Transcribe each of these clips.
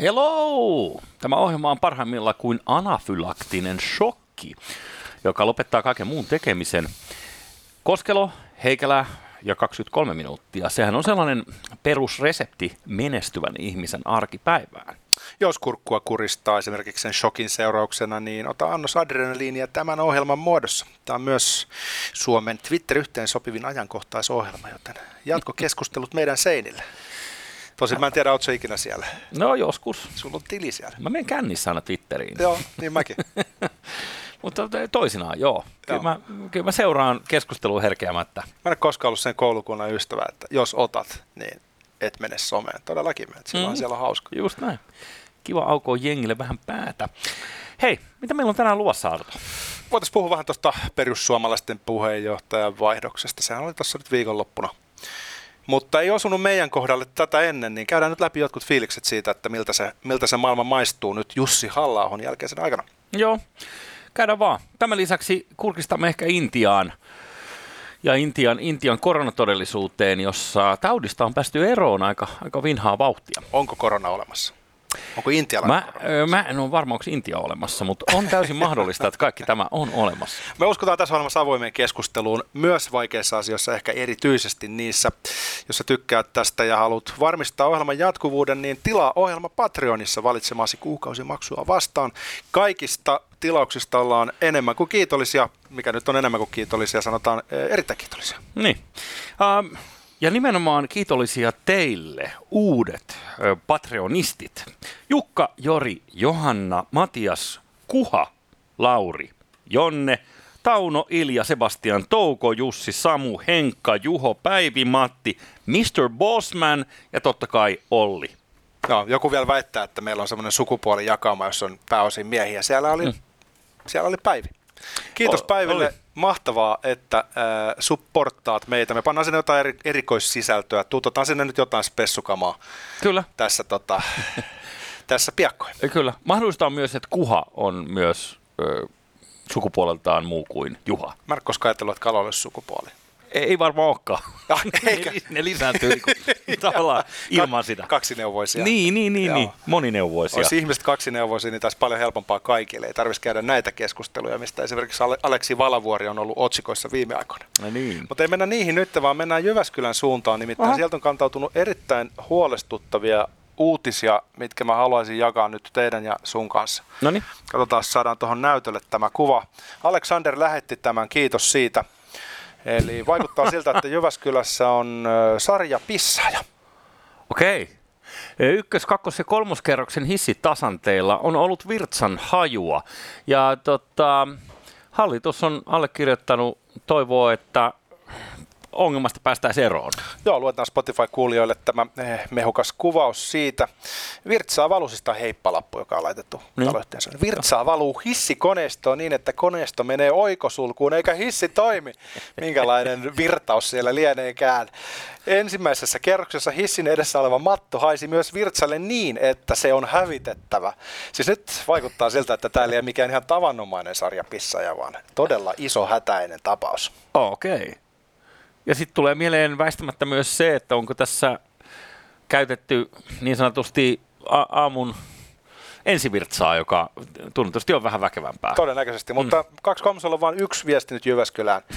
Hello! Tämä ohjelma on parhaimmillaan kuin anafylaktinen shokki, joka lopettaa kaiken muun tekemisen. Koskelo, Heikelä ja 23 minuuttia. Sehän on sellainen perusresepti menestyvän ihmisen arkipäivään. Jos kurkkua kuristaa esimerkiksi sen shokin seurauksena, niin ota annos adrenaliinia tämän ohjelman muodossa. Tämä on myös Suomen Twitter-yhteen sopivin ajankohtaisohjelma, joten jatkokeskustelut meidän seinille. Tosin mä en tiedä, ootko ikinä siellä. No joskus. Sulla on tili siellä. Mä menen kännissä aina Twitteriin. Joo, niin mäkin. Mutta toisinaan, joo. Kyllä, joo. Mä, kyllä mä seuraan keskustelua herkeämättä. Mä en ole koskaan ollut sen koulukunnan ystävä, että jos otat, niin et mene someen. Todellakin menet, sillä mm. on siellä hauska. Just näin. Kiva aukoa jengille vähän päätä. Hei, mitä meillä on tänään luvassa, Arto? Voitaisiin puhua vähän tuosta perussuomalaisten puheenjohtajan vaihdoksesta. Sehän oli tuossa nyt viikonloppuna. Mutta ei osunut meidän kohdalle tätä ennen, niin käydään nyt läpi jotkut fiilikset siitä, että miltä se, miltä se maailma maistuu nyt Jussi halla jälkeisen aikana. Joo, käydään vaan. Tämän lisäksi kurkistamme ehkä Intiaan ja Intian, Intian koronatodellisuuteen, jossa taudista on päästy eroon aika, aika vinhaa vauhtia. Onko korona olemassa? Onko Intialla mä, mä en ole varma, onko Intia olemassa, mutta on täysin mahdollista, että kaikki tämä on olemassa. Me uskotaan tässä ohjelmassa avoimeen keskusteluun myös vaikeissa asioissa, ehkä erityisesti niissä, jos sä tykkäät tästä ja haluat varmistaa ohjelman jatkuvuuden, niin tilaa ohjelma Patreonissa valitsemasi kuukausimaksua vastaan. Kaikista tilauksista ollaan enemmän kuin kiitollisia, mikä nyt on enemmän kuin kiitollisia, sanotaan erittäin kiitollisia. Niin. Um, ja nimenomaan kiitollisia teille, uudet ö, Patreonistit. Jukka, Jori, Johanna, Matias, Kuha, Lauri, Jonne, Tauno, Ilja, Sebastian, Touko, Jussi, Samu, Henkka, Juho, Päivi, Matti, Mr. Bossman ja totta kai Olli. No, joku vielä väittää, että meillä on semmoinen sukupuolijakauma, jossa on pääosin miehiä. Siellä oli, mm. siellä oli Päivi. Kiitos Päiville. Oli. Mahtavaa, että äh, supporttaat meitä. Me pannaan sinne jotain eri, erikoissisältöä. Tuutetaan sinne nyt jotain spessukamaa. Kyllä. Tässä, tota, tässä piakkoin. Kyllä. Mahdollista on myös, että Kuha on myös ö, sukupuoleltaan muu kuin Juha. Mä en koskaan ajatellut, että kala olisi sukupuoli. Ei varmaan olekaan. Ja, eikä. Ne, ne lisääntyy niin kuin, tavallaan ilman sitä. Kaksineuvoisia. Niin, niin, niin, niin. monineuvoisia. Olisi ihmiset kaksineuvoisia, niin taisi paljon helpompaa kaikille. Ei tarvitsisi käydä näitä keskusteluja, mistä esimerkiksi Aleksi Valavuori on ollut otsikoissa viime aikoina. No niin. Mutta ei mennä niihin nyt, vaan mennään Jyväskylän suuntaan. Nimittäin Aha. sieltä on kantautunut erittäin huolestuttavia uutisia, mitkä mä haluaisin jakaa nyt teidän ja sun kanssa. Noniin. Katsotaan, saadaan tuohon näytölle tämä kuva. Alexander lähetti tämän, kiitos siitä. Eli vaikuttaa siltä, että Jyväskylässä on sarja pissaaja. Okei. Ykkös-, kakkos- ja kolmoskerroksen hissitasanteilla on ollut virtsan hajua. Ja tota, hallitus on allekirjoittanut, toivoo, että ongelmasta päästäisiin eroon. Joo, luetaan Spotify-kuulijoille tämä eh, mehukas kuvaus siitä. Virtsaa valusista heippalappu, joka on laitettu niin. taloyhtiönsä. Virtsaa valuu hissikoneistoon niin, että koneisto menee oikosulkuun eikä hissi toimi. Minkälainen virtaus siellä lieneekään. Ensimmäisessä kerroksessa hissin edessä oleva matto haisi myös virtsalle niin, että se on hävitettävä. Siis nyt vaikuttaa siltä, että tämä ei ole mikään ihan tavanomainen sarja pissaja, vaan todella iso hätäinen tapaus. Okei. Okay. Ja sitten tulee mieleen väistämättä myös se, että onko tässä käytetty niin sanotusti a- aamun ensivirtsaa, joka tunnetusti on vähän väkevämpää. Todennäköisesti, mm. mutta kaksi kolmosella on vain yksi viesti nyt Jyväskylään.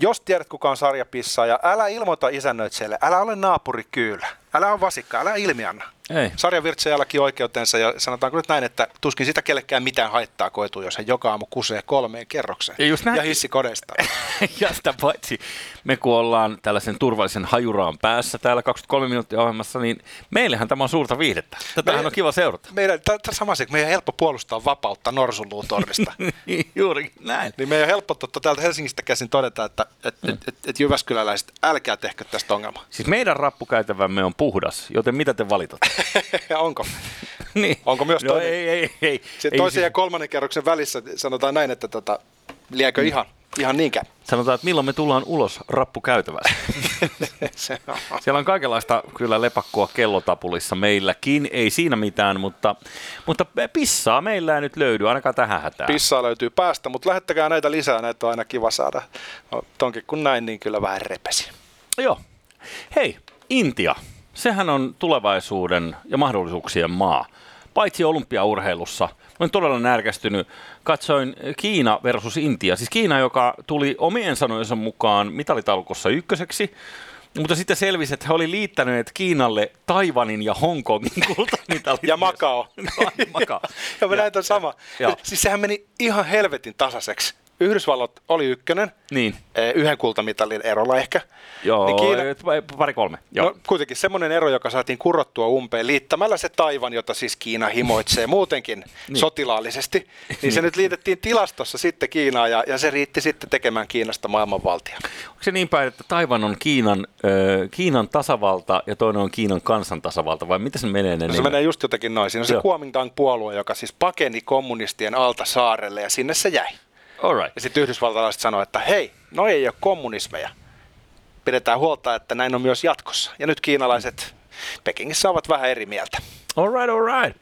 Jos tiedät, kuka on sarjapissaaja, älä ilmoita isännöitsijälle, älä ole naapuri kyllä. Älä ole vasikka, älä ilmianna. Ei. Sarjavirtsajallakin oikeutensa ja sanotaanko nyt näin, että tuskin sitä kellekään mitään haittaa koituu, jos hän joka aamu kusee kolmeen kerrokseen ja, just näin. ja hissikodesta. ja sitä paitsi me kun ollaan tällaisen turvallisen hajuraan päässä täällä 23 minuuttia ohjelmassa, niin meillähän tämä on suurta viihdettä. Tätähän me, on kiva seurata. Meidän, t- sama se, meidän on helppo puolustaa vapautta norsunluutornista. Niin, juurikin näin. Niin meidän on helppo totta, täältä Helsingistä käsin todeta, että et, mm. et, et, et Jyväskyläläiset, älkää tehkö tästä ongelmaa. Siis meidän rappukäytävämme on puhdas, joten mitä te valitatte? Onko? niin. Onko myös no, toinen? ei, ei, ei. Se ei, toisen ja kolmannen kerroksen välissä sanotaan näin, että tota, liekö mm. ihan, ihan niinkään? Sanotaan, että milloin me tullaan ulos rappukäytävästä. Siellä on kaikenlaista kyllä lepakkoa kellotapulissa meilläkin, ei siinä mitään, mutta, mutta pissaa meillä ei nyt löydy, ainakaan tähän hätään. Pissaa löytyy päästä, mutta lähettäkää näitä lisää, näitä on aina kiva saada. No, tonkin kun näin, niin kyllä vähän repesi. Joo. Hei, Intia sehän on tulevaisuuden ja mahdollisuuksien maa. paitsi olympiaurheilussa. Olen todella närkästynyt. Katsoin Kiina versus Intia. Siis Kiina, joka tuli omien sanojensa mukaan mitalitaulukossa ykköseksi, mutta sitten selvisi, että he oli liittäneet Kiinalle Taiwanin ja Hongkongin kultamitalit. ja Makao. No, Makao. ja mä näin sama. Ja. Siis sehän meni ihan helvetin tasaiseksi. Yhdysvallat oli ykkönen, niin. Yhden kultamitalin erolla ehkä. Joo, niin Kiina, pari kolme. Joo. No, kuitenkin semmoinen ero, joka saatiin kurottua umpeen liittämällä se Taivan, jota siis Kiina himoitsee muutenkin niin. sotilaallisesti, niin, niin se nyt liitettiin tilastossa sitten Kiinaan ja, ja se riitti sitten tekemään Kiinasta maailmanvaltia. Onko se niin päin, että Taivan on Kiinan, äh, Kiinan tasavalta ja toinen on Kiinan kansantasavalta vai miten se menee? Ne no, se menee just jotenkin noin. Siinä on se Kuomintang-puolue, joka siis pakeni kommunistien alta saarelle ja sinne se jäi. Alright. Ja sitten yhdysvaltalaiset sanoivat, että hei, no ei ole kommunismeja. Pidetään huolta, että näin on myös jatkossa. Ja nyt kiinalaiset Pekingissä ovat vähän eri mieltä. Alright, alright.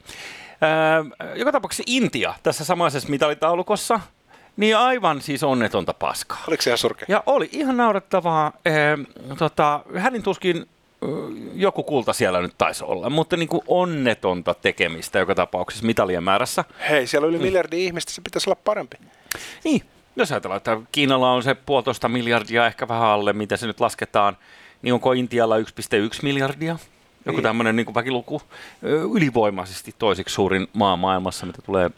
Äh, joka tapauksessa Intia tässä samaisessa mitalitaulukossa, niin aivan siis onnetonta paskaa. Oliko se ihan surkea? Ja oli ihan naurettavaa. Äh, tota, hänin tuskin joku kulta siellä nyt taisi olla, mutta niin kuin onnetonta tekemistä joka tapauksessa mitalien määrässä. Hei, siellä on yli mm. miljardi ihmistä, se pitäisi olla parempi. Niin, jos ajatellaan, että Kiinalla on se puolitoista miljardia, ehkä vähän alle, mitä se nyt lasketaan, niin onko Intialla 1,1 miljardia? Joku niin. tämmöinen niin väkiluku ylivoimaisesti toisiksi suurin maa maailmassa, mitä tulee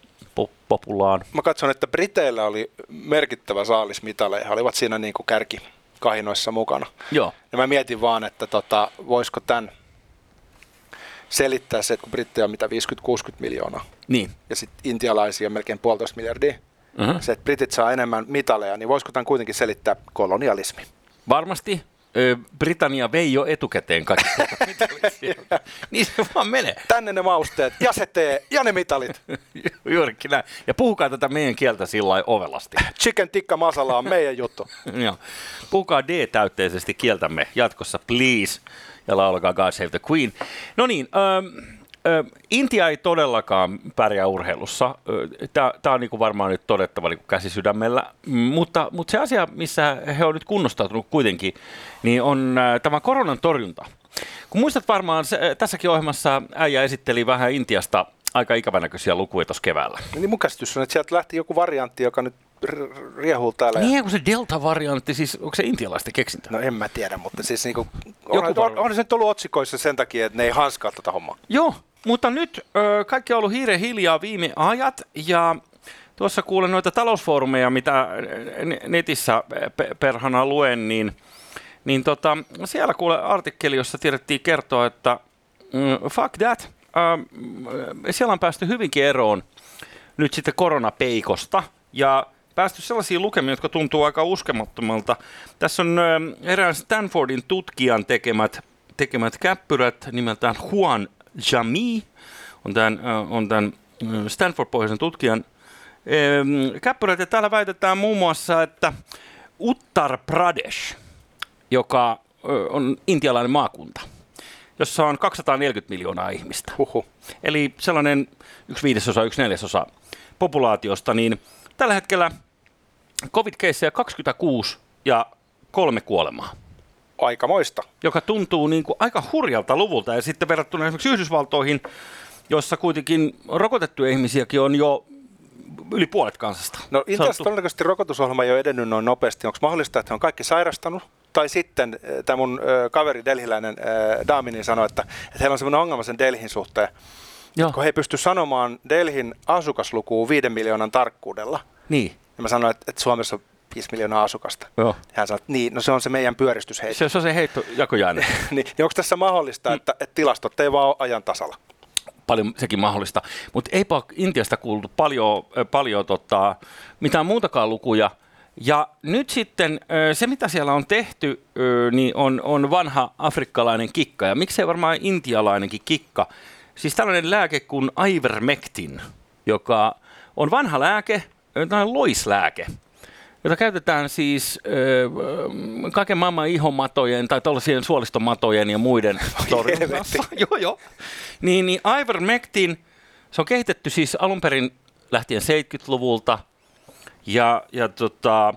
populaan. Mä katson, että Briteillä oli merkittävä saalis mitale. He olivat siinä niin kuin kärki kahinoissa mukana. Joo. Ja mä mietin vaan, että tota, voisiko tämän selittää se, että kun Brittejä on mitä 50-60 miljoonaa. Niin. Ja sitten intialaisia on melkein puolitoista miljardia. Uh-huh. Se, että britit saa enemmän mitaleja, niin voisiko tämän kuitenkin selittää kolonialismi? Varmasti. Britannia vei jo etukäteen kaikki Niin se vaan menee. Tänne ne mausteet, ja se tee, ja ne mitalit. Juurikin näin. Ja puhukaa tätä meidän kieltä sillä ovelasti. Chicken tikka masala on meidän juttu. Joo. Puhukaa D-täytteisesti kieltämme jatkossa, please. Ja laulakaa God Save the Queen. No niin, ähm, Intia ei todellakaan pärjää urheilussa. Tämä on niin kuin varmaan nyt todettava niin käsi sydämellä. Mutta, mutta se asia, missä he on nyt kunnostautunut kuitenkin, niin on tämä koronan torjunta. Kun muistat varmaan, se, tässäkin ohjelmassa äijä esitteli vähän Intiasta aika ikävänäköisiä lukuja tuossa keväällä. Niin mun käsitys on, että sieltä lähti joku variantti, joka nyt riehuu täällä. Niin, kun se Delta-variantti, siis onko se intialaisten keksintö? No en mä tiedä, mutta siis niinku, on, on, on, se nyt ollut otsikoissa sen takia, että ne ei hanskaa tätä hommaa. Joo, mutta nyt ö, kaikki on ollut hiiren hiljaa viime ajat ja tuossa kuulen noita talousfoorumeja, mitä netissä perhana luen, niin, niin tota, siellä kuule artikkeli, jossa tiedettiin kertoa, että mm, fuck that, ö, siellä on päästy hyvinkin eroon nyt sitten koronapeikosta ja päästy sellaisiin lukemiin, jotka tuntuu aika uskemattomalta. Tässä on erään Stanfordin tutkijan tekemät, tekemät käppyrät nimeltään Juan Jami on tämän, äh, on tämän äh, Stanford-pohjaisen tutkijan ähm, käppyrät. Ja täällä väitetään muun muassa, että Uttar Pradesh, joka äh, on intialainen maakunta, jossa on 240 miljoonaa ihmistä. Huhu. Eli sellainen yksi viidesosa, yksi neljäsosa populaatiosta, niin tällä hetkellä covid-keissejä 26 ja kolme kuolemaa aikamoista. Joka tuntuu niin kuin aika hurjalta luvulta ja sitten verrattuna esimerkiksi Yhdysvaltoihin, jossa kuitenkin rokotettuja ihmisiäkin on jo yli puolet kansasta. No Intiassa todennäköisesti rokotusohjelma ei ole edennyt noin nopeasti. Onko mahdollista, että he on kaikki sairastanut? Tai sitten eh, tämä mun äh, kaveri delhiläinen äh, Daamini sanoi, että, että heillä on sellainen ongelma sen Delhin suhteen, Joo. kun he ei pysty sanomaan Delhin asukaslukuun viiden miljoonan tarkkuudella. Niin. Ja mä sanoin, että, että Suomessa 5 miljoonaa asukasta. Joo. Hän sanoi, että niin, no se on se meidän pyöristysheitto. Se, se on se heitto jakojääne. niin, niin onko tässä mahdollista, mm. että, että tilastot ei vaan ole ajan tasalla? Paljon sekin mahdollista. Mutta eipä Intiasta kuultu paljon, paljon tota, mitään muutakaan lukuja. Ja nyt sitten se, mitä siellä on tehty, niin on, on vanha afrikkalainen kikka. Ja miksei varmaan intialainenkin kikka. Siis tällainen lääke kuin Ivermectin, joka on vanha lääke, tällainen loislääke jota käytetään siis äh, kaiken maailman ihomatojen tai tällaisien suolistomatojen ja muiden torjunnassa. joo, joo. Niin, niin Ivermectin, se on kehitetty siis alun perin lähtien 70-luvulta ja, ja tota,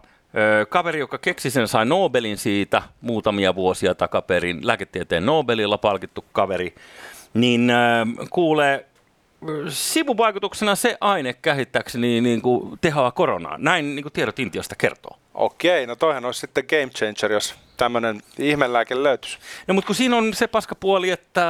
kaveri, joka keksi sen, sai Nobelin siitä muutamia vuosia takaperin, lääketieteen Nobelilla palkittu kaveri, niin kuulee sivuvaikutuksena se aine käsittääkseni niin kuin tehoaa koronaa. Näin niin kuin tiedot Intiasta kertoo. Okei, no toihan olisi sitten game changer, jos tämmöinen ihmelääke löytyisi. No mutta kun siinä on se paskapuoli, että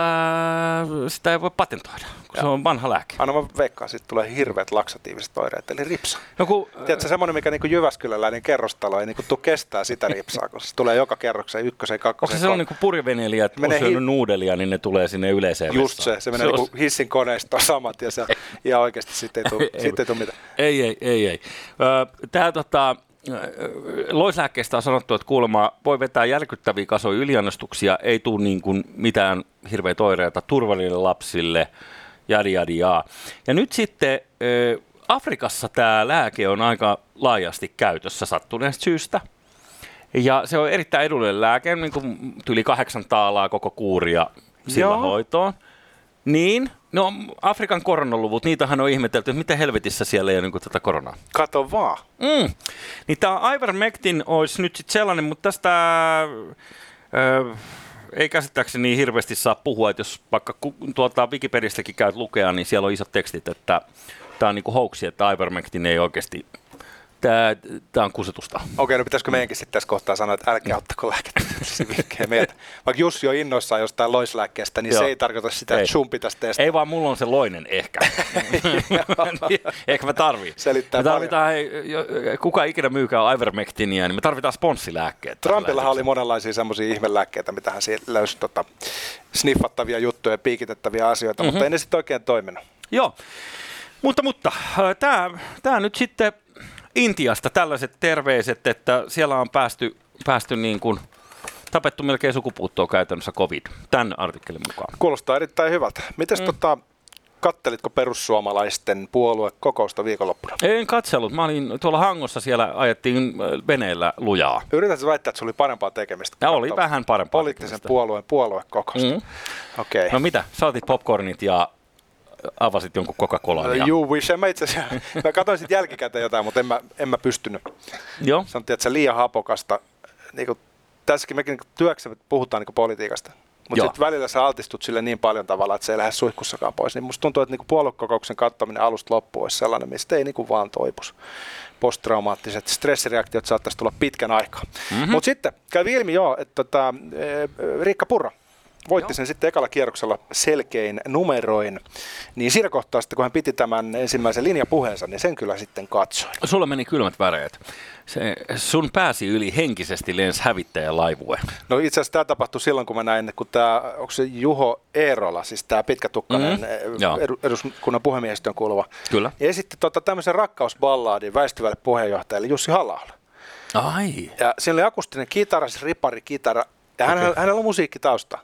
sitä ei voi patentoida, kun ja. se on vanha lääke. Anna mä veikkaan, sitten tulee hirveät laksatiiviset oireet, eli ripsa. No kun, Tiedätkö, semmoinen, mikä niin Jyväskyläläinen kerrostalo ei niin kuin kestää sitä ripsaa, kun se tulee joka kerrokseen ykkösen, kakkosen. Onko se sellainen kuin purjeveneliä, että menee hi- nuudelia, niin ne tulee sinne yleiseen Just se, se menee se niin hissin koneistoon samat ja, se, ja oikeasti sitten ei tule mitään. Ei, ei, ei. ei. Tämä tota, Loislääkkeestä on sanottu, että kuulemma voi vetää järkyttäviä kasoja yliannostuksia, ei tule niin kuin mitään hirveitä oireita turvallille lapsille, jadi jadi jaa. Ja nyt sitten Afrikassa tämä lääke on aika laajasti käytössä sattuneesta syystä. Ja se on erittäin edullinen lääke, niin kuin yli kahdeksan taalaa koko kuuria sillä Joo. hoitoon. Niin, no Afrikan koronaluvut, niitähän on ihmetelty, että miten helvetissä siellä ei ole niin tätä koronaa. Kato vaan. Mm. Niin tämä Ivermectin olisi nyt sitten sellainen, mutta tästä ö, ei käsittääkseni niin hirveästi saa puhua, että jos vaikka tuolta Wikipedistäkin käyt lukea, niin siellä on isot tekstit, että tämä on niin hoaxi, että Ivermectin ei oikeasti tämä, tämä on kusetusta. Okei, no pitäisikö meidänkin sitten tässä kohtaa sanoa, että älkää ottako lääkettä meiltä. Vaikka Jussi on innoissaan jostain loislääkkeestä, niin Joo. se ei tarkoita sitä, että sun pitäisi testaa. Ei vaan mulla on se loinen ehkä. ehkä mä tarviin. Selittää me tarvitaan, hei, kuka ikinä myykää Ivermectinia, niin me tarvitaan sponsilääkkeet. Trumpilla oli monenlaisia semmoisia ihmelääkkeitä, mitä hän löysi tota, sniffattavia juttuja, piikitettäviä asioita, mm-hmm. mutta ei ne sitten oikein toiminut. Joo, mutta, mutta tämä nyt sitten Intiasta tällaiset terveiset, että siellä on päästy, päästy niin kuin, tapettu melkein sukupuuttoa käytännössä covid, tämän artikkelin mukaan. Kuulostaa erittäin hyvältä. Mites mm. tota, kattelitko perussuomalaisten puoluekokousta viikonloppuna? En katsellut. Mä olin tuolla Hangossa, siellä ajettiin äh, veneellä lujaa. Yrität väittää, että se oli parempaa tekemistä? Ja oli vähän parempaa Poliittisen tekemistä. puolueen puoluekokousta. Mm. Okay. No mitä? Saatit popcornit ja avasit jonkun Coca-Colan. Ja... You wish. Mä itse asiassa, mä katsoin sitten jälkikäteen jotain, mutta en mä, en mä pystynyt. Joo. Sanottiin, että se liian hapokasta. Niin kuin, tässäkin mekin niin työksemme puhutaan niin politiikasta. Mutta sitten välillä sä altistut sille niin paljon tavalla, että se ei lähde suihkussakaan pois. Niin musta tuntuu, että niinku puoluekokouksen katsominen alusta loppuun olisi sellainen, mistä ei niinku vaan toipus. Posttraumaattiset stressireaktiot saattaisi tulla pitkän aikaa. Mm-hmm. Mutta sitten kävi ilmi jo, että tota, e, Riikka Purra, voitti Joo. sen sitten ekalla kierroksella selkein numeroin. Niin siinä kohtaa sitten, kun hän piti tämän ensimmäisen linjapuheensa, niin sen kyllä sitten katsoin. Sulla meni kylmät väreet. Se, sun pääsi yli henkisesti lens hävittäjän laivue. No itse asiassa tämä tapahtui silloin, kun mä näin, kun tämä, onko se Juho Eerola, siis tämä pitkätukkainen mm-hmm. eduskunnan puhemiehistön kuuluva. Kyllä. Ja esitti tota, tämmöisen rakkausballaadin väistyvälle puheenjohtajalle Jussi halla Ai. Ja siinä oli akustinen kitara, siis riparikitara, ja okay. hänellä, hänellä on musiikkitausta.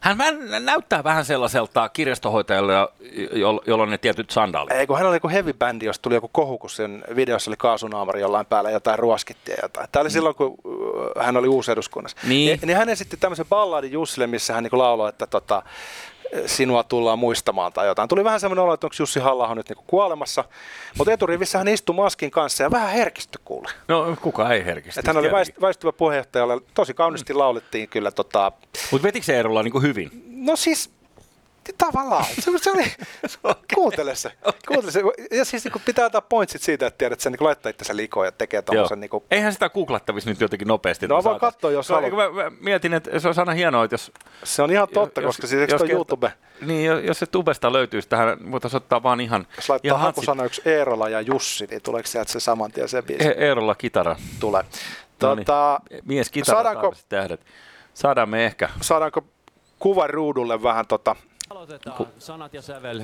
Hän näyttää vähän sellaiselta kirjastohoitajalle, jolla on ne tietyt sandaalit. Ei, kun hän oli joku heavy bändi, josta tuli joku kohu, kun sen videossa oli kaasunaamari jollain päällä, jotain ruoskittiin ja jotain. Tämä oli mm. silloin, kun uh, hän oli uusi eduskunnassa. Niin. niin hän esitti tämmöisen balladin Jussille, missä hän niin lauloi, että tota, sinua tullaan muistamaan tai jotain. Tuli vähän semmoinen olo, että onko Jussi halla nyt niinku kuolemassa, mutta eturivissä hän istui maskin kanssa ja vähän herkisty kuule. No kuka ei herkisty. Että hän oli väist, väistyvä puheenjohtaja, tosi kauniisti mm. laulettiin kyllä. Tota... Mutta vetikö se Eerola niin hyvin? No siis Tavallaan. Se, se oli, okay. kuuntele se. Okay. Kuuntele se. Ja siis niin pitää ottaa pointsit siitä, että tiedät, että se niin laittaa itse likoon ja tekee tuollaisen. Niin kuin... Eihän sitä googlattavissa nyt jotenkin nopeasti. No vaan katsoa, jos haluat. Mä, mä, mietin, että se on aina hienoa, että jos... Se on ihan totta, jos, koska siis eikö YouTube... Niin, jos se tubesta löytyisi tähän, voitaisiin ottaa vaan ihan... Jos laittaa hakusana yksi Eerola ja Jussi, niin tuleeko sieltä se saman tien se biisi? E- Eerola kitara. Tulee. Tota, no niin. Mies kitara saadaanko, tähdet. Saadaan me ehkä. Saadaanko kuvan ruudulle vähän tota Aloitetaan Ku... sanat ja sävel.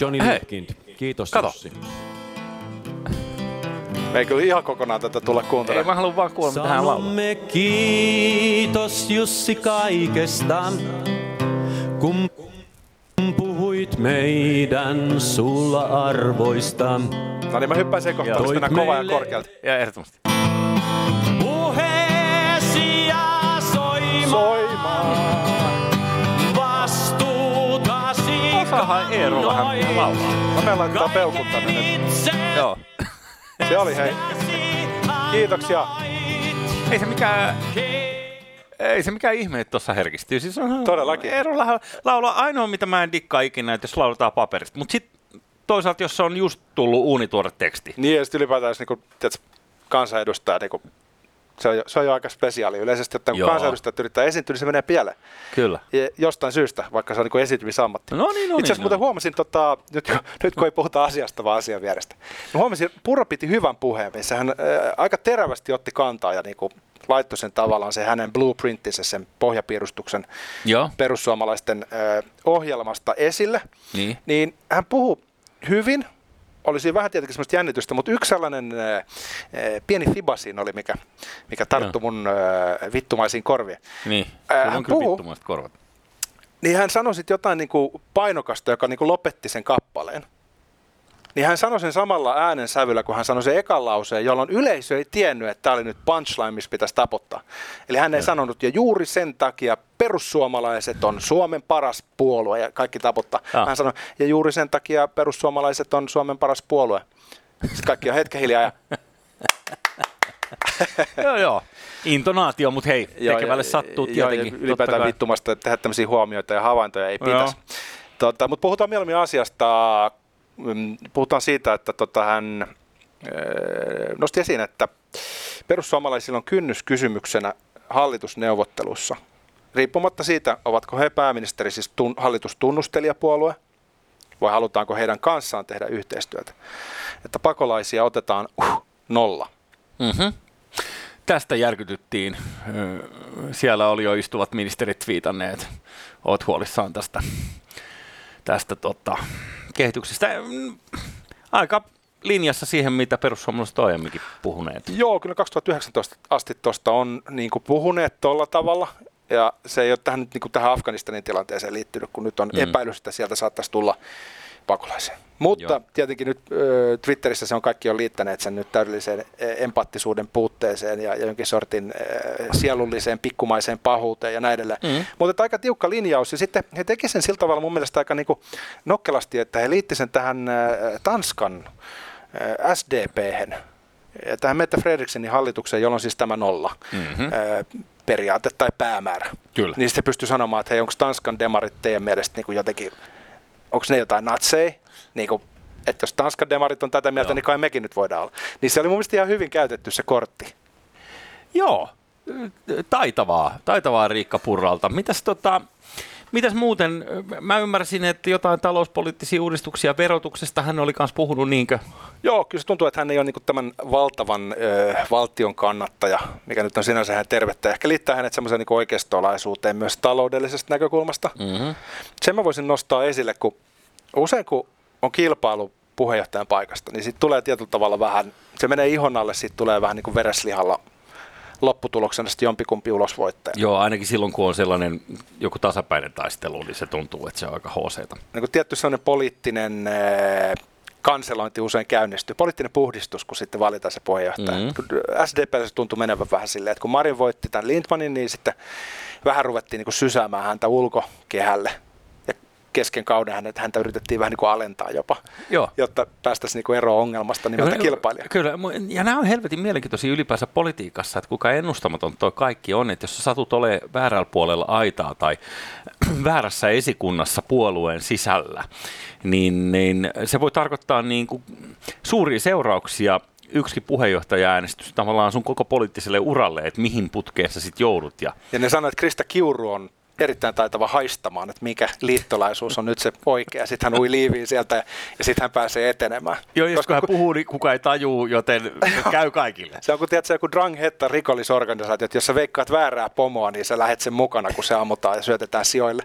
Johnny Lipkind. Kiitos Kato. Jussi. ei kyllä ihan kokonaan tätä tulla kuuntelemaan. Ei, mä haluan vaan kuulla, mitä hän laulaa. kiitos Jussi kaikesta, kun puhuit meidän sulla arvoista. No niin, mä kohtaan, mistä mennään kovaa ja korkealta. Ja ehdottomasti. Osahan Eero vähän laulaa. Mä menen laittaa peukut tänne nyt. Joo. Se oli hei. Kiitoksia. Ei se mikään ei se mikään ihme, että tuossa herkistyy. Siis on, Todellakin. Eero laula, laula ainoa, mitä mä en dikkaa ikinä, että jos lauletaan paperista. Mutta sitten toisaalta, jos se on just tullut uunituore teksti. Niin, ja sitten ylipäätään, jos niinku, tiedätkö, kansanedustaja, niinku, se, on jo, se on jo aika spesiaali. Yleisesti, että kun Joo. kansanedustajat yrittää esiintyä, niin se menee pieleen. Kyllä. Ja jostain syystä, vaikka se on niin esiintymisammatti. No niin, no Itse asiassa niin, muuten no. huomasin, tota, nyt, nyt kun ei puhuta asiasta, vaan asian vierestä. Niin huomasin, Purra piti hyvän puheen, missä hän ää, aika terävästi otti kantaa ja niin kuin, laittoi sen tavallaan se hänen blueprinttinsä, sen pohjapiirustuksen Joo. perussuomalaisten ää, ohjelmasta esille. Niin. Niin hän puhui hyvin, oli siinä vähän tietenkin semmoista jännitystä, mutta yksi sellainen ää, ää, pieni fiba siinä oli, mikä, mikä tarttui mun ää, vittumaisiin korviin. Niin. Hän on kyllä puhuu- vittumaiset korvat. Niin hän sanoi sitten jotain niin kuin painokasta, joka niin kuin lopetti sen kappaleen. Niin hän sanoi sen samalla äänen sävyllä, kun hän sanoi sen ekan lauseen, jolloin yleisö ei tiennyt, että tämä oli nyt punchline, missä pitäisi tapottaa. Eli hän ei sanonut, ja juuri sen takia perussuomalaiset on Suomen paras puolue, ja kaikki tapottaa. Ah. Hän sanoi, ja juuri sen takia perussuomalaiset on Suomen paras puolue. Sitten kaikki on hetken hiljaa, ja joo, joo. Intonaatio, mutta hei, Joo, tekevälle ja- sattuu joo, tietenkin. ja totta ylipäätään vittumasta, että tehdä tämmöisiä huomioita ja havaintoja ei Joo. pitäisi. Tota, mutta puhutaan mieluummin asiasta, puhutaan siitä, että tota, hän äh, nosti esiin, että perussuomalaisilla on kynnyskysymyksenä hallitusneuvottelussa. Riippumatta siitä, ovatko he pääministeri, siis tun, hallitustunnustelijapuolue, vai halutaanko heidän kanssaan tehdä yhteistyötä. Että pakolaisia otetaan uh, nolla. Mm-hmm. Tästä järkytyttiin. Siellä oli jo istuvat ministerit viitanneet. Oot huolissaan tästä, tästä tota, kehityksestä. Aika linjassa siihen, mitä perussuomalaiset on aiemminkin puhuneet. Joo, kyllä 2019 asti tuosta on niin kuin puhuneet tuolla tavalla. Ja se ei ole tähän, nyt niin kuin tähän Afganistanin tilanteeseen liittynyt, kun nyt on mm. epäilys, että sieltä saattaisi tulla pakolaisia. Mutta Joo. Tietenkin nyt ö, Twitterissä se on kaikki on liittäneet sen nyt täydelliseen empaattisuuden puutteeseen ja, ja jonkin sortin ö, sielulliseen pikkumaiseen pahuuteen ja näin edelleen. Mm. Mutta aika tiukka linjaus ja sitten he teki sen sillä tavalla mun mielestä aika niin kuin nokkelasti, että he liitti sen tähän ö, Tanskan ö, SDPhen ja tähän Mette Fredriksenin hallitukseen, jolloin siis tämä nolla Mhm. ö, periaate tai päämäärä. Kyllä. Niin sitten pystyi sanomaan, että hei, onko Tanskan demarit teidän mielestä niin kuin jotenkin, onko ne jotain natseja? Niin kuin, että jos Tanskan demarit on tätä mieltä, Joo. niin kai mekin nyt voidaan olla. Niin se oli mun mielestä ihan hyvin käytetty se kortti. Joo, taitavaa, taitavaa Riikka Purralta. Mitäs, tota, mitäs muuten, mä ymmärsin, että jotain talouspoliittisia uudistuksia verotuksesta hän oli kanssa puhunut niinkö? Joo, kyllä se tuntuu, että hän ei ole niin tämän valtavan ö, valtion kannattaja, mikä nyt on sinänsä ihan tervettä. Ehkä liittää hänet semmoiseen niin oikeistolaisuuteen myös taloudellisesta näkökulmasta. Mm-hmm. Sen mä voisin nostaa esille, kun usein kun on kilpailu puheenjohtajan paikasta, niin sitten tulee tietyllä tavalla vähän, se menee ihon alle, siitä tulee vähän niin kuin vereslihalla lopputuloksena sitten jompikumpi ulosvoittaja. Joo, ainakin silloin kun on sellainen joku tasapäinen taistelu, niin se tuntuu, että se on aika hooseeta. niin kuin tietty sellainen poliittinen eh, kanselointi usein käynnistyy, poliittinen puhdistus, kun sitten valitaan se puheenjohtaja. Mhm. Mm. SDP se tuntui menevän vähän silleen, että kun Marin voitti tämän Lindmanin, niin sitten vähän ruvettiin niin kuin sysäämään häntä ulkokehälle. Kesken kauden hänet, häntä yritettiin vähän niin kuin alentaa jopa, Joo. jotta päästäisiin niin kuin eroon ongelmasta nimeltä kilpailija. Kyllä, ja nämä on helvetin mielenkiintoisia ylipäänsä politiikassa, että kuinka ennustamaton toi kaikki on, että jos sä satut olemaan väärällä puolella aitaa tai väärässä esikunnassa puolueen sisällä, niin, niin se voi tarkoittaa niin kuin suuria seurauksia yksikin puheenjohtaja-äänestys tavallaan sun koko poliittiselle uralle, että mihin putkeen sä sit joudut. Ja, Ja ne sanoivat, että Krista Kiuru on erittäin taitava haistamaan, että mikä liittolaisuus on nyt se oikea. Sitten hän ui liiviin sieltä ja, ja sitten hän pääsee etenemään. joo, jos Koska hän kun- puhuu, niin kuka ei tajuu, joten käy kaikille. Se on kuin tiedätkö, joku Dranghetta rikollisorganisaatio, että jos sä veikkaat väärää pomoa, niin sä lähet sen mukana, kun se ammutaan ja syötetään sijoille.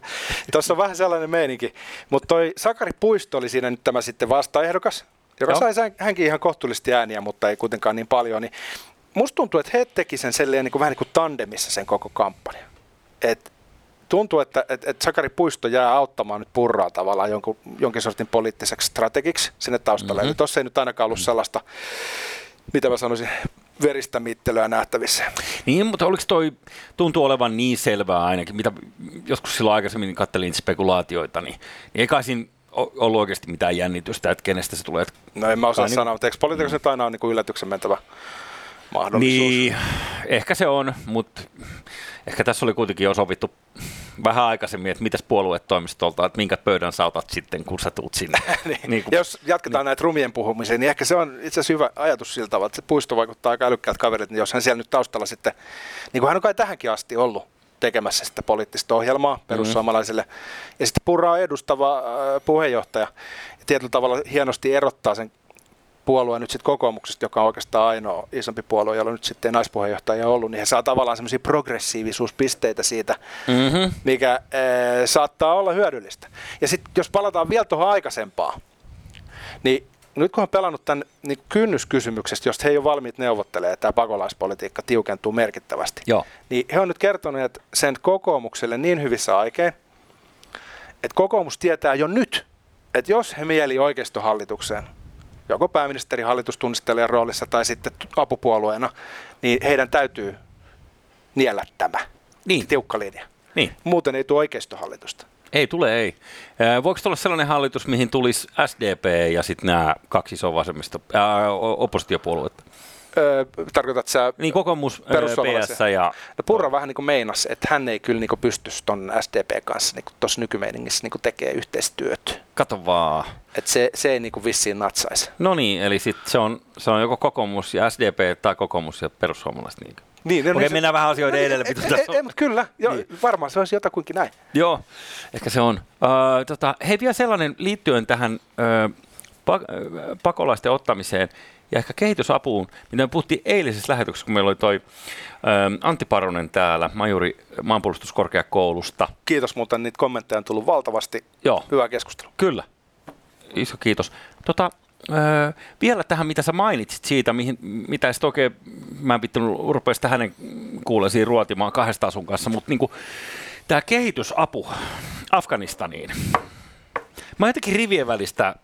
Tuossa on vähän sellainen meininki. Mutta toi Sakari Puisto oli siinä nyt tämä sitten vastaehdokas, joka Joo. sai hänkin ihan kohtuullisesti ääniä, mutta ei kuitenkaan niin paljon. Niin musta tuntuu, että he teki sen selleen niin kuin, vähän niin kuin tandemissa sen koko kampanjan. Et tuntuu, että, että, että Sakari Puisto jää auttamaan nyt purraa tavallaan jonkun, jonkin sortin poliittiseksi strategiksi sinne taustalle. Mhm. Mm-hmm. Tuossa ei nyt ainakaan ollut sellaista, mitä mä sanoisin, veristä mittelyä nähtävissä. Niin, mutta oliko toi, tuntuu olevan niin selvää ainakin, mitä joskus silloin aikaisemmin kattelin spekulaatioita, niin, niin ei kai siinä ollut oikeasti mitään jännitystä, että kenestä se tulee. No en mä osaa Kai niin- sanoa, mutta eikö politiikassa nyt aina on niin kuin yllätyksen mentävä mahdollisuus. Niin, ehkä se on, mutta ehkä tässä oli kuitenkin jo sovittu vähän aikaisemmin, että mitäs puoluetoimistolta, että minkä pöydän sä otat sitten, kun sä tuut sinne. niin. Niin kun, Jos jatketaan niin. näitä rumien puhumisia, niin ehkä se on itse asiassa hyvä ajatus siltä tavalla, että se puisto vaikuttaa aika älykkäältä kaverit, niin jos hän siellä nyt taustalla sitten, niin kuin hän on kai tähänkin asti ollut tekemässä sitä poliittista ohjelmaa mm-hmm. perussuomalaisille, mm-hmm. ja sitten Purra on edustava äh, puheenjohtaja, ja tietyllä tavalla hienosti erottaa sen puolue nyt sitten kokoomuksesta, joka on oikeastaan ainoa isompi puolue, jolla nyt sitten naispuheenjohtaja on ollut, niin he saa tavallaan semmoisia progressiivisuuspisteitä siitä, mm-hmm. mikä äh, saattaa olla hyödyllistä. Ja sitten jos palataan vielä tuohon aikaisempaan, niin nyt kun on pelannut tämän niin kynnyskysymyksestä, josta he ei ole valmiit neuvottelemaan, että tämä pakolaispolitiikka tiukentuu merkittävästi, Joo. niin he on nyt kertoneet sen kokoomukselle niin hyvissä aikein, että kokoomus tietää jo nyt, että jos he mieli oikeistohallitukseen, joko pääministeri hallitustunnistelijan roolissa tai sitten apupuolueena, niin heidän täytyy niellä tämä niin. tiukka linja. Niin. Muuten ei tule oikeistohallitusta. Ei tule, ei. Voiko olla sellainen hallitus, mihin tulisi SDP ja sitten nämä kaksi isoa vasemmista ää, oppositiopuoluetta? Öö, tarkoitat sä niin, kokoomus, PS ja... No Purra vähän niin kuin meinas, että hän ei kyllä niin kuin pystyisi tuon SDP kanssa niin tuossa nykymeiningissä niin tekee yhteistyöt. Kato vaan. Et se, se ei niin kuin vissiin natsaisi. No niin, eli sit se, on, se on joko kokoomus ja SDP tai kokoomus ja perussuomalaiset. Niin. Niin, no, Okei, niin mennään vähän asioiden no, edelle. Ei, ei, ei, mutta kyllä, jo, niin. varmaan se olisi jotakuinkin näin. Joo, ehkä se on. Uh, tota, hei, vielä sellainen liittyen tähän uh, pa- pakolaisten ottamiseen ja ehkä kehitysapuun, mitä me puhuttiin eilisessä lähetyksessä, kun meillä oli toi uh, Antti Paronen täällä, majuri maanpuolustuskorkeakoulusta. Kiitos muuten, niitä kommentteja on tullut valtavasti. Joo. Hyvä keskustelu. Kyllä. Iso kiitos. Tota, Öö, vielä tähän, mitä sä mainitsit siitä, mihin, mitä sitten oikein, mä en pittänyt rupea sitä hänen kuulesiin ruotimaan kahdesta asun kanssa, mutta niin tämä kehitysapu Afganistaniin. Mä jotenkin rivien välistä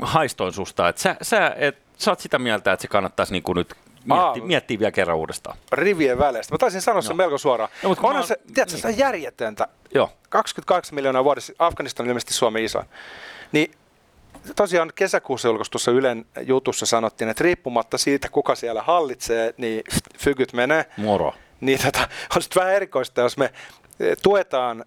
haistoin susta, että sä, sä, et, sä oot sitä mieltä, että se kannattaisi niin kuin nyt miettiä, miettiä vielä kerran uudestaan. Rivien väleistä. Mä taisin sanoa no. sen melko suoraan. No, mutta Onhan se, tiedätkö, niin. se on järjetöntä. Joo. 28 miljoonaa vuodessa, Afganistan ilmeisesti Suomen iso. Niin tosiaan kesäkuussa julkaistussa Ylen jutussa sanottiin, että riippumatta siitä, kuka siellä hallitsee, niin fygyt menee. Moro. Niin tota, on sitten vähän erikoista, jos me tuetaan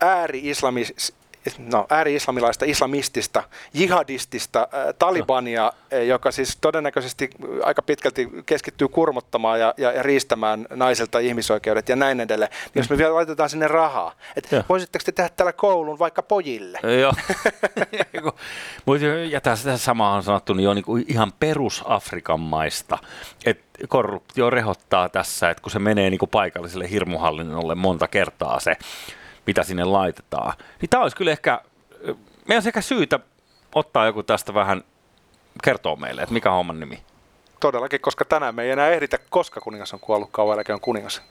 ääri-islamis no, ääri-islamilaista, islamistista, jihadistista äh, Talibania, no. joka siis todennäköisesti aika pitkälti keskittyy kurmottamaan ja, ja, ja riistämään naisilta ihmisoikeudet ja näin edelleen. Niin mm. jos me vielä laitetaan sinne rahaa, että voisitteko te tehdä tällä koulun vaikka pojille? Joo. ja tässä samaa on sanottu, niin on niin ihan perus Afrikan maista, että korruptio rehottaa tässä, että kun se menee niin kuin paikalliselle hirmuhallinnolle monta kertaa se mitä sinne laitetaan. Niin tämä olisi kyllä ehkä, meidän sekä syytä ottaa joku tästä vähän kertoo meille, että mikä on homman nimi. Todellakin, koska tänään me ei enää ehditä, koska kuningas on kuollut, kauan on kuningas.